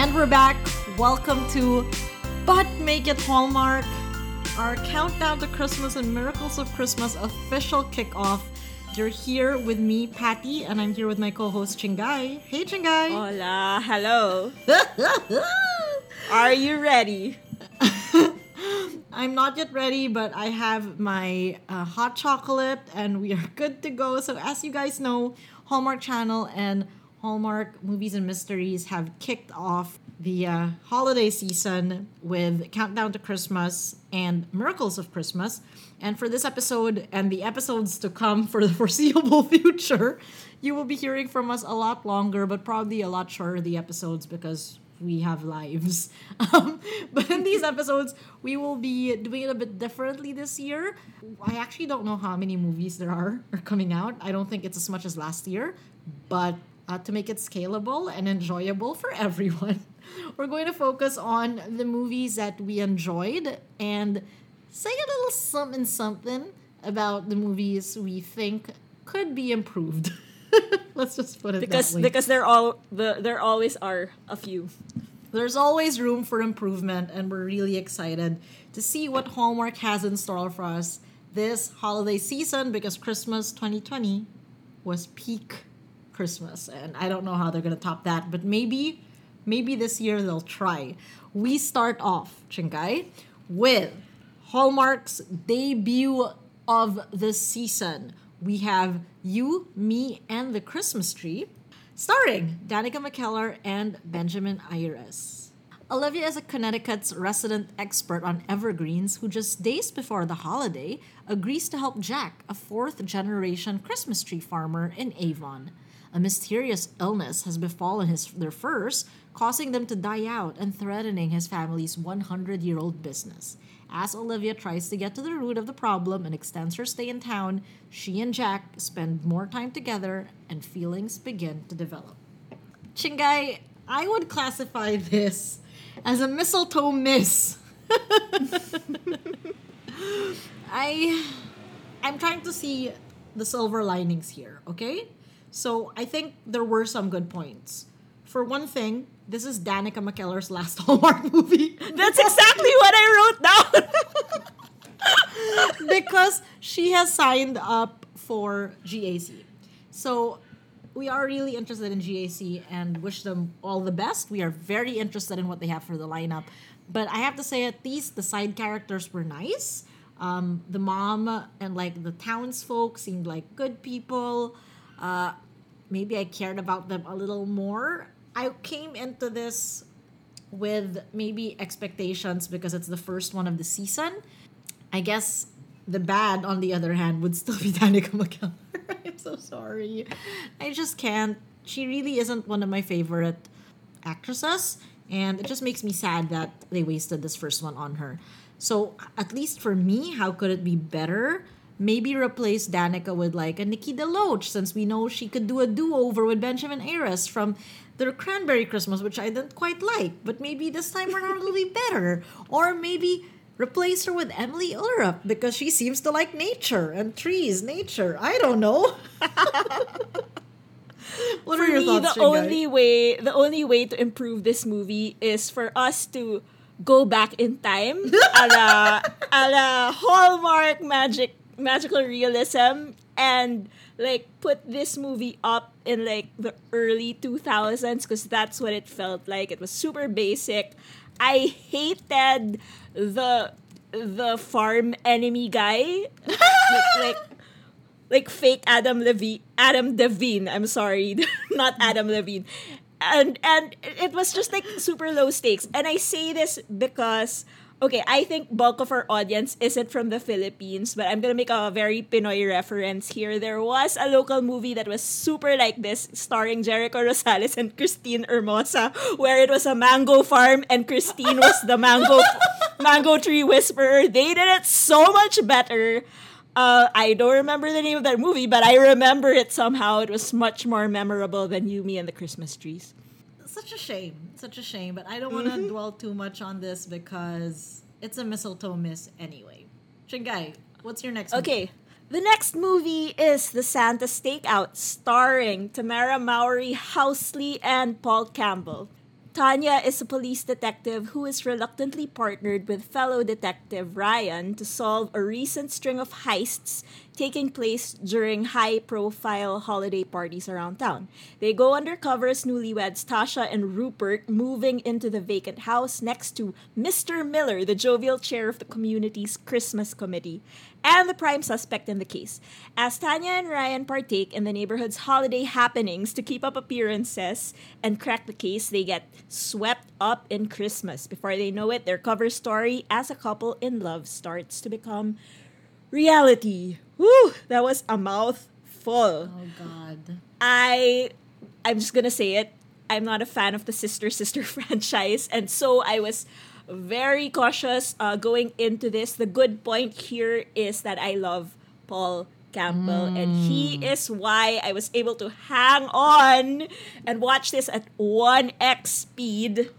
And we're back. Welcome to But Make It Hallmark, our countdown to Christmas and Miracles of Christmas official kickoff. You're here with me, Patty, and I'm here with my co-host Chingai. Hey, Chingai. Hola, hello. Are you ready? I'm not yet ready, but I have my uh, hot chocolate and we are good to go. So, as you guys know, Hallmark Channel and Hallmark Movies and Mysteries have kicked off the uh, holiday season with Countdown to Christmas and Miracles of Christmas. And for this episode and the episodes to come for the foreseeable future, you will be hearing from us a lot longer, but probably a lot shorter the episodes because we have lives. Um, but in these episodes, we will be doing it a bit differently this year. I actually don't know how many movies there are, are coming out. I don't think it's as much as last year, but uh, to make it scalable and enjoyable for everyone, we're going to focus on the movies that we enjoyed and say a little something something about the movies we think could be improved. Let's just put it Because that way. because there all the there always are a few. There's always room for improvement, and we're really excited to see what Hallmark has in store for us this holiday season because Christmas 2020 was peak Christmas, and I don't know how they're gonna top that, but maybe, maybe this year they'll try. We start off, Chingai, with Hallmark's debut of the season. We have You, Me, and the Christmas Tree, starring Danica McKellar and Benjamin Ayres. Olivia is a Connecticut's resident expert on evergreens who just days before the holiday agrees to help Jack, a fourth generation Christmas tree farmer in Avon. A mysterious illness has befallen his, their firs, causing them to die out and threatening his family's 100 year old business. As Olivia tries to get to the root of the problem and extends her stay in town, she and Jack spend more time together and feelings begin to develop. Chingai, I would classify this as a mistletoe miss. I I'm trying to see the silver linings here, okay? So I think there were some good points. For one thing, this is Danica McKellar's last Hallmark movie. That's exactly what I wrote down. because she has signed up for GAC. So we are really interested in GAC and wish them all the best. We are very interested in what they have for the lineup. But I have to say, at least the side characters were nice. Um, the mom and like the townsfolk seemed like good people. Uh, maybe I cared about them a little more. I came into this with maybe expectations because it's the first one of the season. I guess the bad, on the other hand, would still be Danica McKellar. I'm so sorry. I just can't. She really isn't one of my favorite actresses, and it just makes me sad that they wasted this first one on her. So, at least for me, how could it be better? Maybe replace Danica with like a Nikki DeLoach, since we know she could do a do over with Benjamin Ayres from the Cranberry Christmas, which I didn't quite like. But maybe this time around it'll be better. Or maybe replace her with Emilie Ullerup because she seems to like nature and trees, nature. I don't know. what for are your me, thoughts, the Chingai? only way the only way to improve this movie is for us to go back in time a la, a la Hallmark magic magical realism and like put this movie up in like the early 2000s because that's what it felt like it was super basic i hated the the farm enemy guy like, like like fake Adam Levine, Adam Devine. I'm sorry, not Adam Levine. And and it was just like super low stakes. And I say this because okay, I think bulk of our audience isn't from the Philippines, but I'm gonna make a very Pinoy reference here. There was a local movie that was super like this, starring Jericho Rosales and Kristine Hermosa, where it was a mango farm and Kristine was the mango mango tree whisperer. They did it so much better. Uh, I don't remember the name of that movie, but I remember it somehow. It was much more memorable than You, Me, and the Christmas Trees. Such a shame. Such a shame. But I don't want to mm-hmm. dwell too much on this because it's a mistletoe miss anyway. Chingai, what's your next movie? Okay, the next movie is The Santa Stakeout, starring Tamera Mowry, Housley, and Paul Campbell. Tanya is a police detective who is reluctantly partnered with fellow detective Ryan to solve a recent string of heists taking place during high profile holiday parties around town. They go undercover as newlyweds Tasha and Rupert moving into the vacant house next to Mr. Miller, the jovial chair of the community's Christmas committee, and the prime suspect in the case. As Tanya and Ryan partake in the neighborhood's holiday happenings to keep up appearances and crack the case, they get swept up in Christmas. Before they know it, their cover story as a couple in love starts to become reality. Woo! That was a mouthful. Oh God. I I'm just gonna say it. I'm not a fan of the Sister Sister franchise, and so I was very cautious uh, going into this. The good point here is that I love Paul Campbell, and he is why I was able to hang on and watch this at one x speed.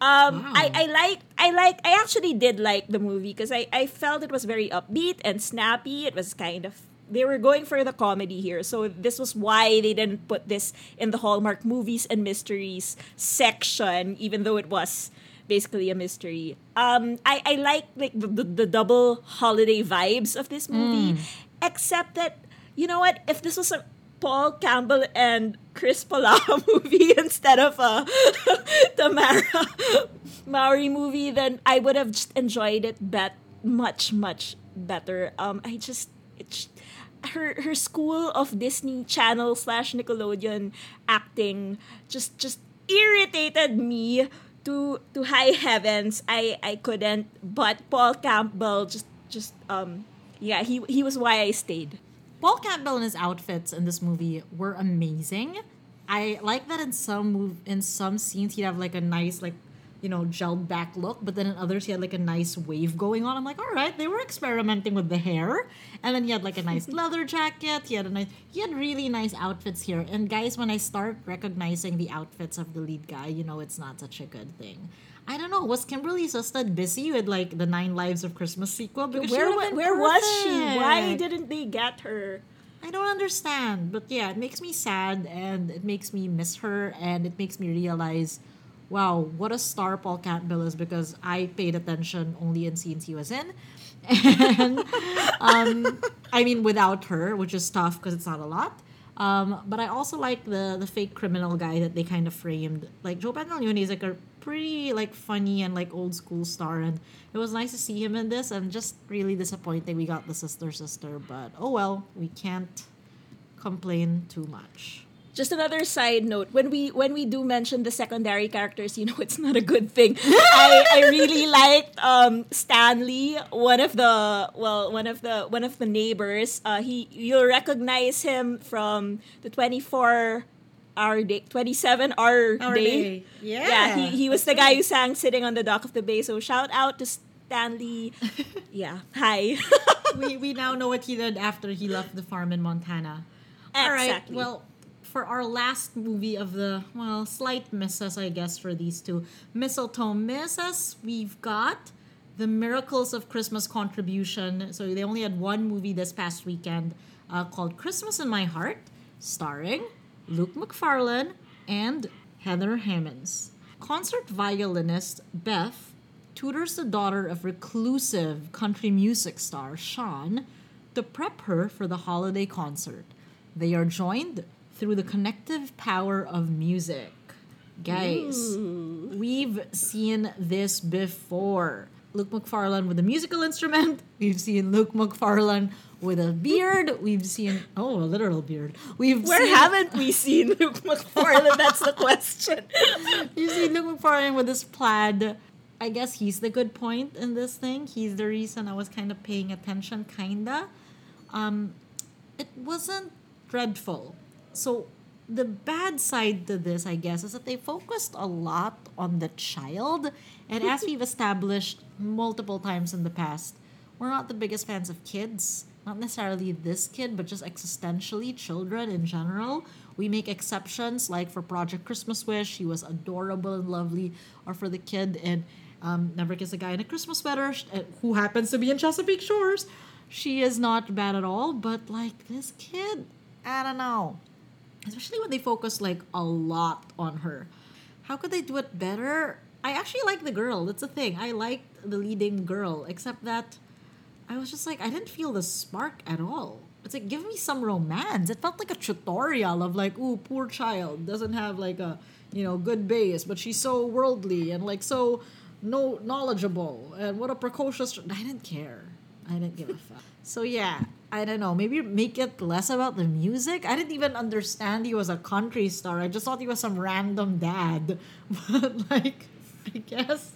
Um, Wow. I, I like I like I actually did like the movie because I, I felt it was very upbeat and snappy. It was kind of they were going for the comedy here, so this was why they didn't put this in the Hallmark movies and mysteries section, even though it was basically a mystery. Um, I, I like like the, the, the double holiday vibes of this movie, except that you know what? If this was a Paul Campbell and Chris Palau movie instead of a Tamera Mowry movie, then I would have just enjoyed it bet much much better. Um, I just it's her her school of Disney Channel slash Nickelodeon acting just just irritated me to to high heavens. I I couldn't. But Paul Campbell just just um yeah he he was why I stayed. Paul Campbell and his outfits in this movie were amazing. I like that in some move in some scenes he'd have like a nice like you know gelled back look, but then in others he had like a nice wave going on. I'm like, all right, they were experimenting with the hair, and then he had like a nice leather jacket. He had a nice he had really nice outfits here. And guys, when I start recognizing the outfits of the lead guy, you know it's not such a good thing. I don't know. Was Kimberly Sustad busy with like the Nine Lives of Christmas sequel? Because Where would've wa- been where was she? Why didn't they get her? I don't understand, but yeah, it makes me sad and it makes me miss her and it makes me realize, wow, what a star Paul Campbell is because I paid attention only in scenes he was in. And um, I mean, without her, which is tough because it's not a lot. Um, but I also like the the fake criminal guy that they kind of framed. Like Joe Pantoliano is like a pretty like funny and like old school star, and it was nice to see him in this. And just really disappointing we got the sister sister, but oh well, we can't complain too much. Just another side note: when we when we do mention the secondary characters, you know it's not a good thing. I, I really liked um, Stanley, one of the well, one of the one of the neighbors. Uh, he you'll recognize him from the twenty four hour day, twenty seven hour, Hour day. Day. Yeah, yeah. He he was the guy who sang "Sitting on the Dock of the Bay." So shout out to Stanley. yeah, hi. we we now know what he did after he left the farm in Montana. All right. Well, for our last movie of the well, slight misses, I guess, for these two mistletoe misses, we've got the Miracles of Christmas contribution. So they only had one movie this past weekend uh, called Christmas in My Heart, starring Luke Macfarlane and Heather Hemmens. Concert violinist Beth tutors the daughter of reclusive country music star Sean to prep her for the holiday concert. They are joined through the connective power of music. Guys, we've seen this before. Luke Macfarlane with a musical instrument. We've seen Luke Macfarlane with a beard. We've seen oh, a literal beard. We've Where seen, haven't we seen Luke Macfarlane? That's the question. You see Luke Macfarlane with this plaid. I guess he's the good point in this thing. He's the reason I was kind of paying attention, kinda. Um, it wasn't dreadful. So the bad side to this, I guess, is that they focused a lot on the child. And as we've established multiple times in the past, we're not the biggest fans of kids. Not necessarily this kid, but just existentially, children in general. We make exceptions, like for Project Christmas Wish, he was adorable and lovely, or for the kid in um, Never Kiss a Guy in a Christmas Sweater, uh, who happens to be in Chesapeake Shores. She is not bad at all, but like this kid, I don't know especially when they focus like a lot on her. how could they do it better? I actually like the girl. That's the thing. I liked the leading girl, except that I was just like, I didn't feel the spark at all. It's like, give me some romance. It felt like a tutorial of like, ooh, poor child doesn't have like a, you know, good base, but she's so worldly and like so no knowledgeable and what a precocious. I didn't care. I didn't give a fuck. So yeah, I don't know. Maybe make it less about the music. I didn't even understand he was a country star. I just thought he was some random dad. But like, I guess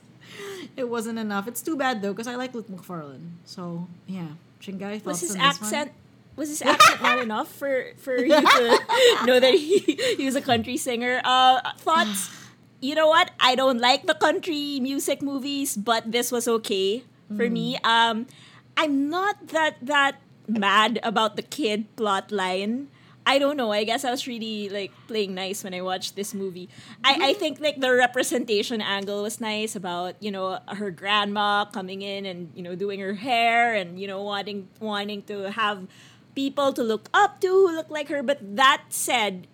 it wasn't enough. It's too bad though, because I like Luke Macfarlane. So yeah, Chingai Was his on this one? accent was his accent not enough for for you to know that he he was a country singer? Uh, thoughts. You know what? I don't like the country music movies, but this was okay for me. Um, I'm not that that mad about the kid plot line. I don't know. I guess I was really like playing nice when I watched this movie. I, I mm-hmm. think like the representation angle was nice about you know her grandma coming in and you know doing her hair and you know wanting wanting to have people to look up to who look like her. But that said,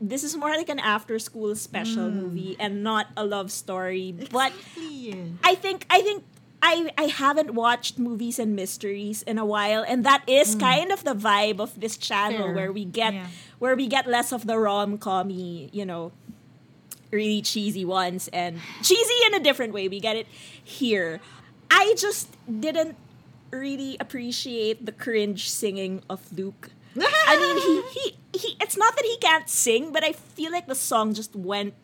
this is more like an after school special mm. movie and not a love story. But Exactly. I think I think I I haven't watched movies and mysteries in a while, and that is mm. kind of the vibe of this channel Fair. where we get Yeah. where we get less of the rom commy, you know, really cheesy ones and cheesy in a different way. We get it here. I just didn't really appreciate the cringe singing of Luke. I mean, he, he he. It's not that he can't sing, but I feel like the song just went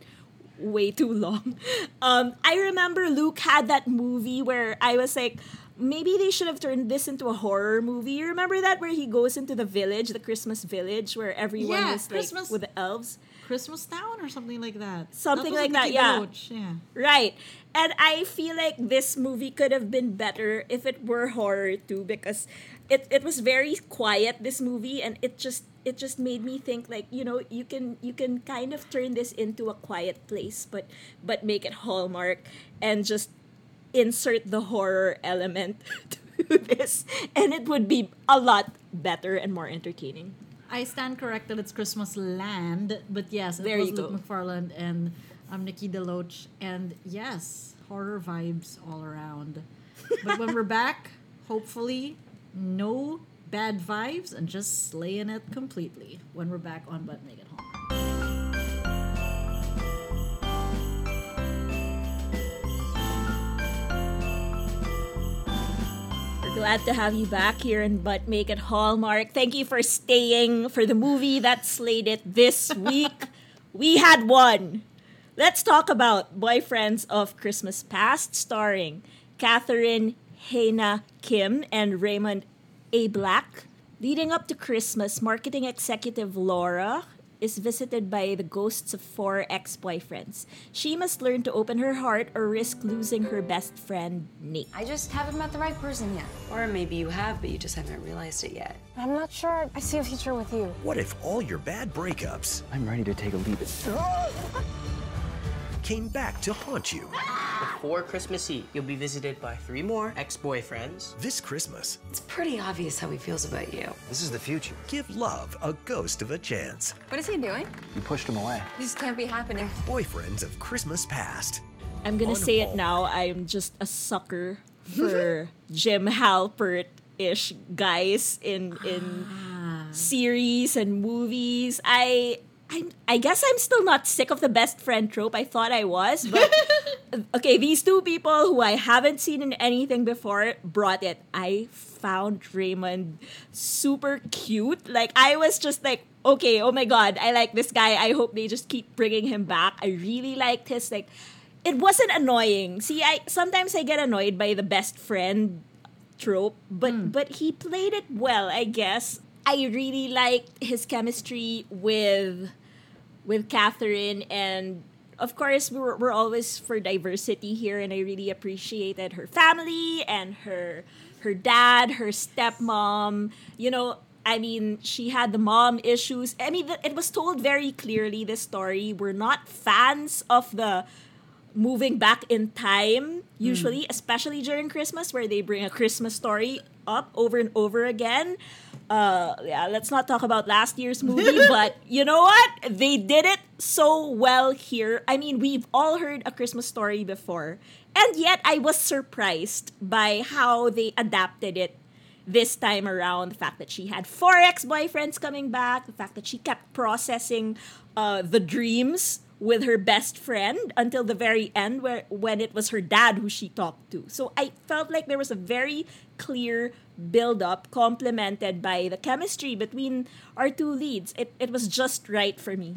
way too long. Um, I remember Luke had that movie where I was like, maybe they should have turned this into a horror movie. You remember that where he goes into the village, the Christmas village, where everyone Yeah, was like Christmas- with the elves. Christmas Town or something like that. Something was like that, yeah. Yeah. Right. And I feel like this movie could have been better if it were horror too because it, it was very quiet this movie and it just it just made me think like you know you can you can kind of turn this into a quiet place but but make it hallmark and just insert the horror element to this and it would be a lot better and more entertaining. I stand corrected. It's Christmas Land, but yes, it There was you Luke go. McFarland and um, Nikki DeLoach, and yes, horror vibes all around. but when we're back, hopefully, no bad vibes and just slaying it completely. When we're back on But Make It Home. We're glad to have you back here in But Make It Hallmark. Thank you for staying for the movie that slayed it this week. we had one. Let's talk about Boyfriends of Christmas Past, starring Catherine Haena Kim and Raymond A. Black. Leading up to Christmas, marketing executive Laura is visited by the ghosts of four ex boyfriends. She must learn to open her heart or risk losing her best friend, Nate. I just haven't met the right person yet. Or maybe you have, but you just haven't realized it yet. I'm not sure I see a future with you. What if all your bad breakups I'm ready to take a leap. came back to haunt you Before Christmas Eve, you'll be visited by three more ex-boyfriends. this Christmas? It's pretty obvious how he feels about you. This is the future. Give love a ghost of a chance. What is he doing? You pushed him away. This can't be happening. Boyfriends of Christmas Past. I'm gonna On say it now. I'm just a sucker for Jim Halpert ish guys in in ah. series and movies. I. I, I guess I'm still not sick of the best friend trope. I thought I was, but okay, these two people who I haven't seen in anything before brought it. I found Raymond super cute. Like I was just like, okay, oh my god, I like this guy. I hope they just keep bringing him back. I really liked his like. It wasn't annoying. See, I sometimes I get annoyed by the best friend trope, but hmm. but he played it well, I guess. I really liked his chemistry with with Catherine and of course we're, we're always for diversity here and I really appreciated her family and her her dad, her stepmom, you know, I mean, she had the mom issues. I mean, it was told very clearly this story. We're not fans of the moving back in time hmm. usually especially during christmas where they bring a christmas story up over and over again Uh, yeah, let's not talk about last year's movie, but you know what? They did it so well here. I mean, we've all heard A Christmas Story before, and yet I was surprised by how they adapted it this time around. The fact that she had four ex boyfriends coming back, the fact that she kept processing uh, the dreams with her best friend until the very end where when it was her dad who she talked to. So I felt like there was a very clear build up complemented by the chemistry between our two leads. It it was just right for me.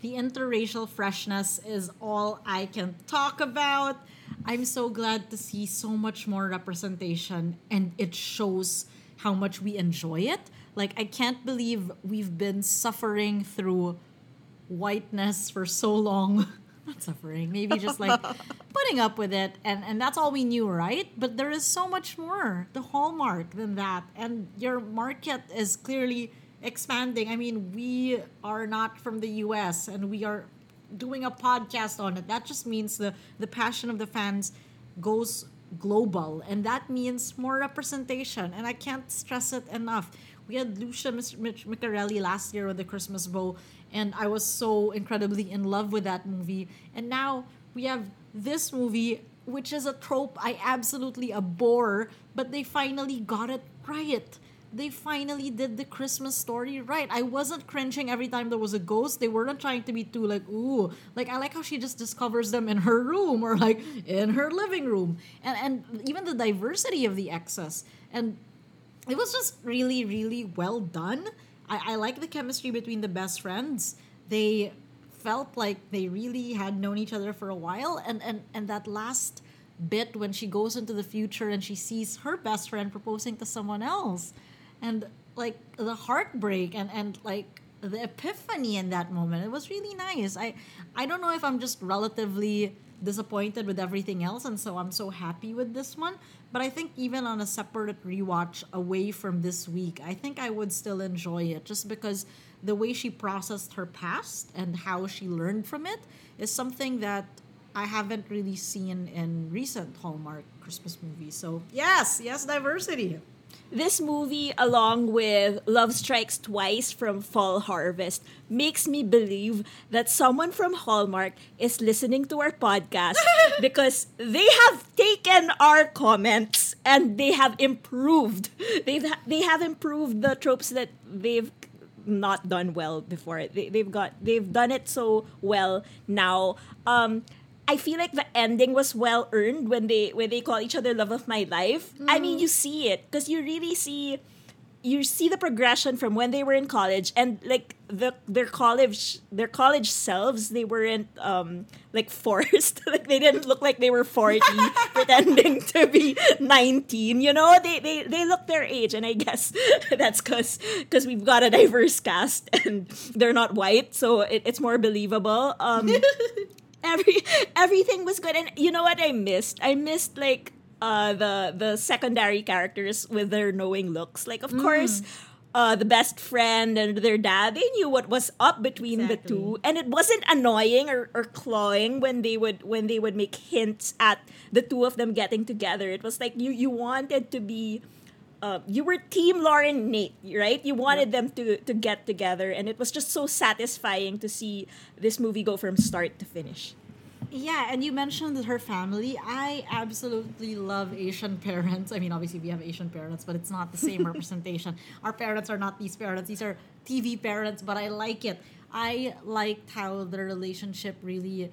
The interracial freshness is all I can talk about. I'm so glad to see so much more representation and it shows how much we enjoy it. Like I can't believe we've been suffering through whiteness for so long. Not suffering, maybe just like putting up with it and and that's all we knew, right? But there is so much more the hallmark than that and your market is clearly expanding. I mean, we are not from the US and we are doing a podcast on it. That just means the the passion of the fans goes global and that means more representation and I can't stress it enough. We had Lucia Micarelli last year with the Christmas Bow and I was so incredibly in love with that movie. And now we have this movie, which is a trope I absolutely abhor, but they finally got it right. They finally did the Christmas story right. I wasn't cringing every time there was a ghost. They weren't trying to be too like, ooh. Like I like how she just discovers them in her room or like in her living room. And and even the diversity of the exes. And it was just really, really well done I, I like the chemistry between the best friends. They felt like they really had known each other for a while and, and, and that last bit when she goes into the future and she sees her best friend proposing to someone else and like the heartbreak and, and like the epiphany in that moment it was really nice i i don't know if i'm just relatively disappointed with everything else and so i'm so happy with this one but I think even on a separate rewatch away from this week, I think I would still enjoy it just because the way she processed her past and how she learned from it is something that I haven't really seen in recent Hallmark Christmas movies. So, yes, yes, diversity this movie, along with Love Strikes Twice from Fall Harvest, makes me believe that someone from Hallmark is listening to our podcast because they have taken our comments and they have improved. They've they have improved the tropes that they've not done well before. They, they've got they've done it so well now. Um, I feel like the ending was well earned when they when they call each other love of my life. Mm. I mean, you see it because you really see you see the progression from when they were in college and like the their college their college selves they weren't um like forced like they didn't look like they were 40 pretending to be 19 you know they they they look their age and i guess that's cuz cuz we've got a diverse cast and they're not white so it, it's more believable um every everything was good and you know what i missed i missed like uh the the secondary characters with their knowing looks like of mm. course uh, the best friend and their dad, they knew what was up between exactly. the two, and it wasn't annoying or, or clawing when they would when they would make hints at the two of them getting together. It was like you you wanted to be uh, you were team Lauren Nate, right? You wanted them to to get together, and it was just so satisfying to see this movie go from start to finish. Yeah, and you mentioned her family. I absolutely love Asian parents. I mean, obviously we have Asian parents, but it's not the same representation. Our parents are not these parents; these are TV parents. But I like it. I liked how the relationship really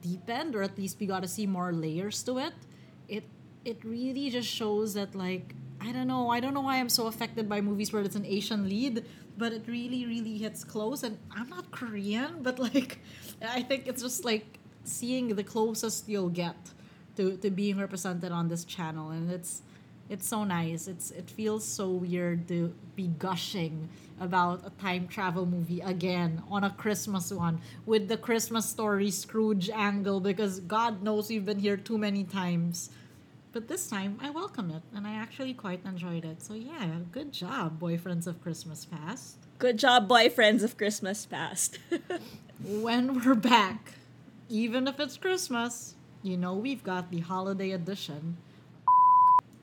deepened, or at least we got to see more layers to it. It it really just shows that like I don't know. I don't know why I'm so affected by movies where it's an Asian lead, but it really, really hits close. And I'm not Korean, but like, I think it's just like seeing the closest you'll get to, to being represented on this channel, and it's it's so nice. It's it feels so weird to be gushing about a time travel movie again on a Christmas one with the Christmas story Scrooge angle because God knows we've been here too many times but this time, I welcome it, and I actually quite enjoyed it. So yeah, good job, boyfriends of Christmas Past. Good job, boyfriends of Christmas Past. when we're back, even if it's Christmas, you know we've got the holiday edition.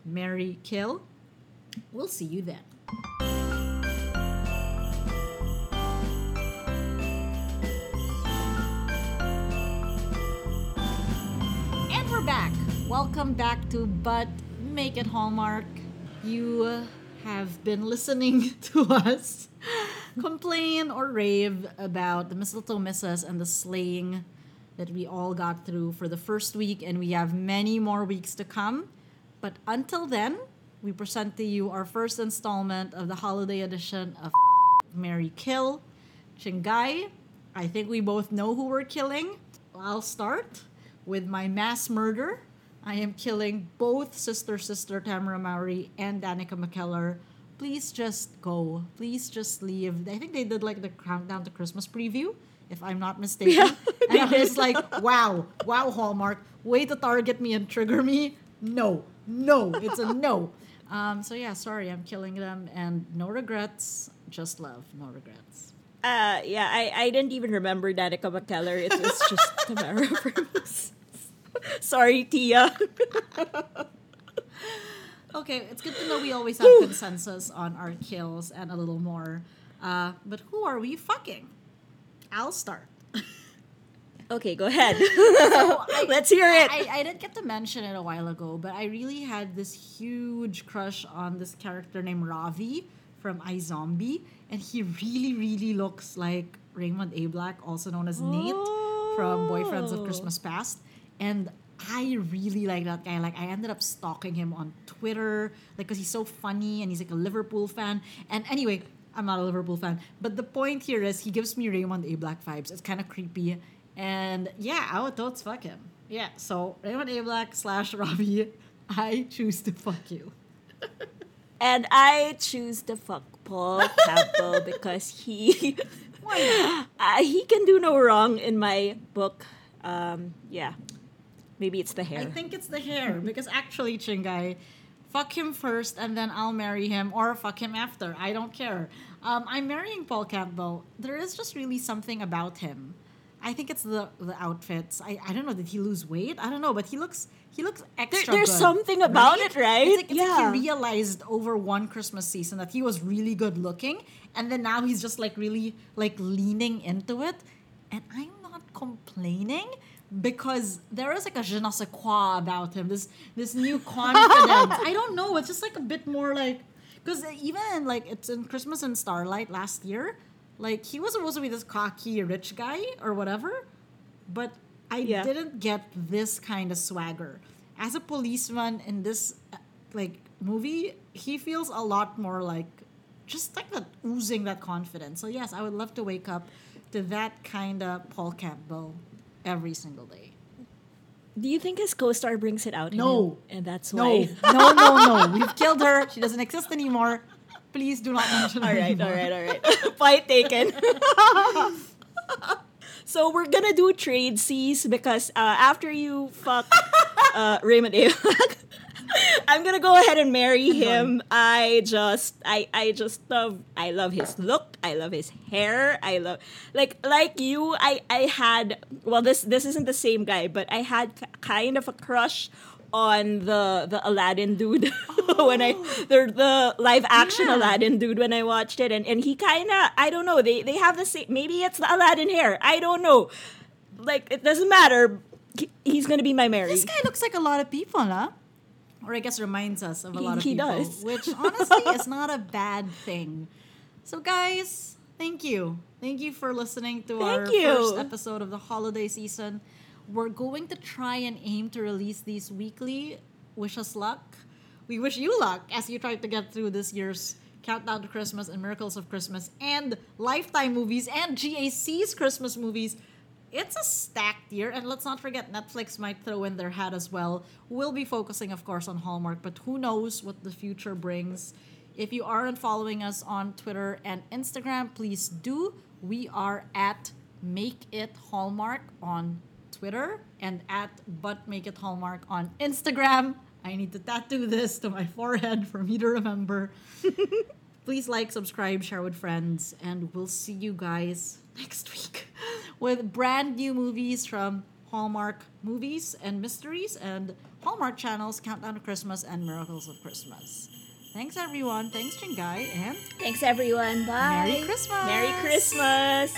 Mary Kill. We'll see you then. Welcome back to But Make It Hallmark. You have been listening to us complain or rave about the mistletoe misses and the slaying that we all got through for the first week, and we have many more weeks to come. But until then, we present to you our first installment of the holiday edition of Mary Kill. Chingai, I think we both know who we're killing. I'll start with my mass murder. I am killing both Sister Sister Tamera Mowry and Danica McKellar. Please just go. Please just leave. I think they did like the countdown to Christmas preview, if I'm not mistaken. Yeah, and I was like, wow, wow, Hallmark, way to target me and trigger me. No, no, it's a no. Um, so yeah, sorry, I'm killing them, and no regrets, just love, no regrets. Uh, yeah, I, I didn't even remember Danica McKellar. It was just Tamera for me. Sorry, Tia. Okay, it's good to know we always have consensus on our kills and a little more. Uh, but who are we fucking? I'll start. okay, go ahead. I- Let's hear it. I, I didn't get to mention it a while ago, but I really had this huge crush on this character named Ravi from iZombie, and he really, really looks like Raymond A. Black, also known as Nate from Boyfriends of Christmas Past. And I really like that guy. Like, I ended up stalking him on Twitter, like, because he's so funny and he's like a Liverpool fan. And anyway, I'm not a Liverpool fan, but the point here is he gives me Raymond A. Black vibes. It's kind of creepy. And yeah, I would totes fuck him. Yeah, so Raymond A. Black slash Robbie, I choose to fuck you. and I choose to fuck Paul Campbell because he uh, he can do no wrong in my book. Um, yeah, maybe it's the hair. I think it's the hair because actually, Chingai, fuck him first and then I'll marry him or fuck him after. I don't care. Um, I'm marrying Paul Campbell. There is just really something about him. I think it's the the outfits. I, I don't know. Did he lose weight? I don't know, but he looks he looks extra. there's good, something about it, right? It's like, it's Yeah. like he realized over one Christmas season that he was really good looking, and then now he's just like really like leaning into it. And I'm not complaining because there is like a je ne sais quoi about him. This this new confidence. I don't know. It's just like a bit more like because even like it's in Christmas in Starlight last year, like he was supposed to be this cocky rich guy or whatever, but I Yeah. didn't get this kind of swagger. As a policeman in this uh, like movie, he feels a lot more like just like that oozing that confidence. So yes, I would love to wake up to that kind of Paul Campbell every single day. Do you think his co-star brings it out? No. him? and that's No, why. no, no, no. We've killed her. She doesn't exist anymore. Please do not mention her all right, all anymore. right, all right. Point taken. so we're gonna do trade seas because uh, after you fuck uh, Raymond A. I'm gonna go ahead and marry him. I just, I, I just love, I love his look. I love his hair. I love, like, like you. I, I had, well, this, this isn't the same guy, but I had kind of a crush on the the Aladdin dude when I oh. the the live action Yeah. Aladdin dude when I watched it and and he kind of I don't know they they have the same maybe it's the Aladdin hair I don't know like it doesn't matter he's gonna be my Mary This guy looks like a lot of people, huh? Or I guess reminds us of a lot of he people, does. which honestly is not a bad thing. So, guys, thank you, thank you for listening to our you. first episode of the holiday season. We're going to try and aim to release these weekly. Wish us luck. We wish you luck as you try to get through this year's Countdown to Christmas and Miracles of Christmas and Lifetime movies and GAC's Christmas movies. It's a stacked year, and let's not forget Netflix might throw in their hat as well. We'll be focusing, of course, on Hallmark, but who knows what the future brings. If you aren't following us on Twitter and Instagram, please do. We are at Make It Hallmark on Twitter and at But Make It Hallmark on Instagram. I need to tattoo this to my forehead for me to remember. Please like, subscribe, share with friends, and we'll see you guys next week with brand new movies from Hallmark Movies and Mysteries and Hallmark Channels Countdown to Christmas and Miracles of Christmas. Thanks, everyone. Thanks, Chingai, and thanks everyone bye Merry Christmas. Merry Christmas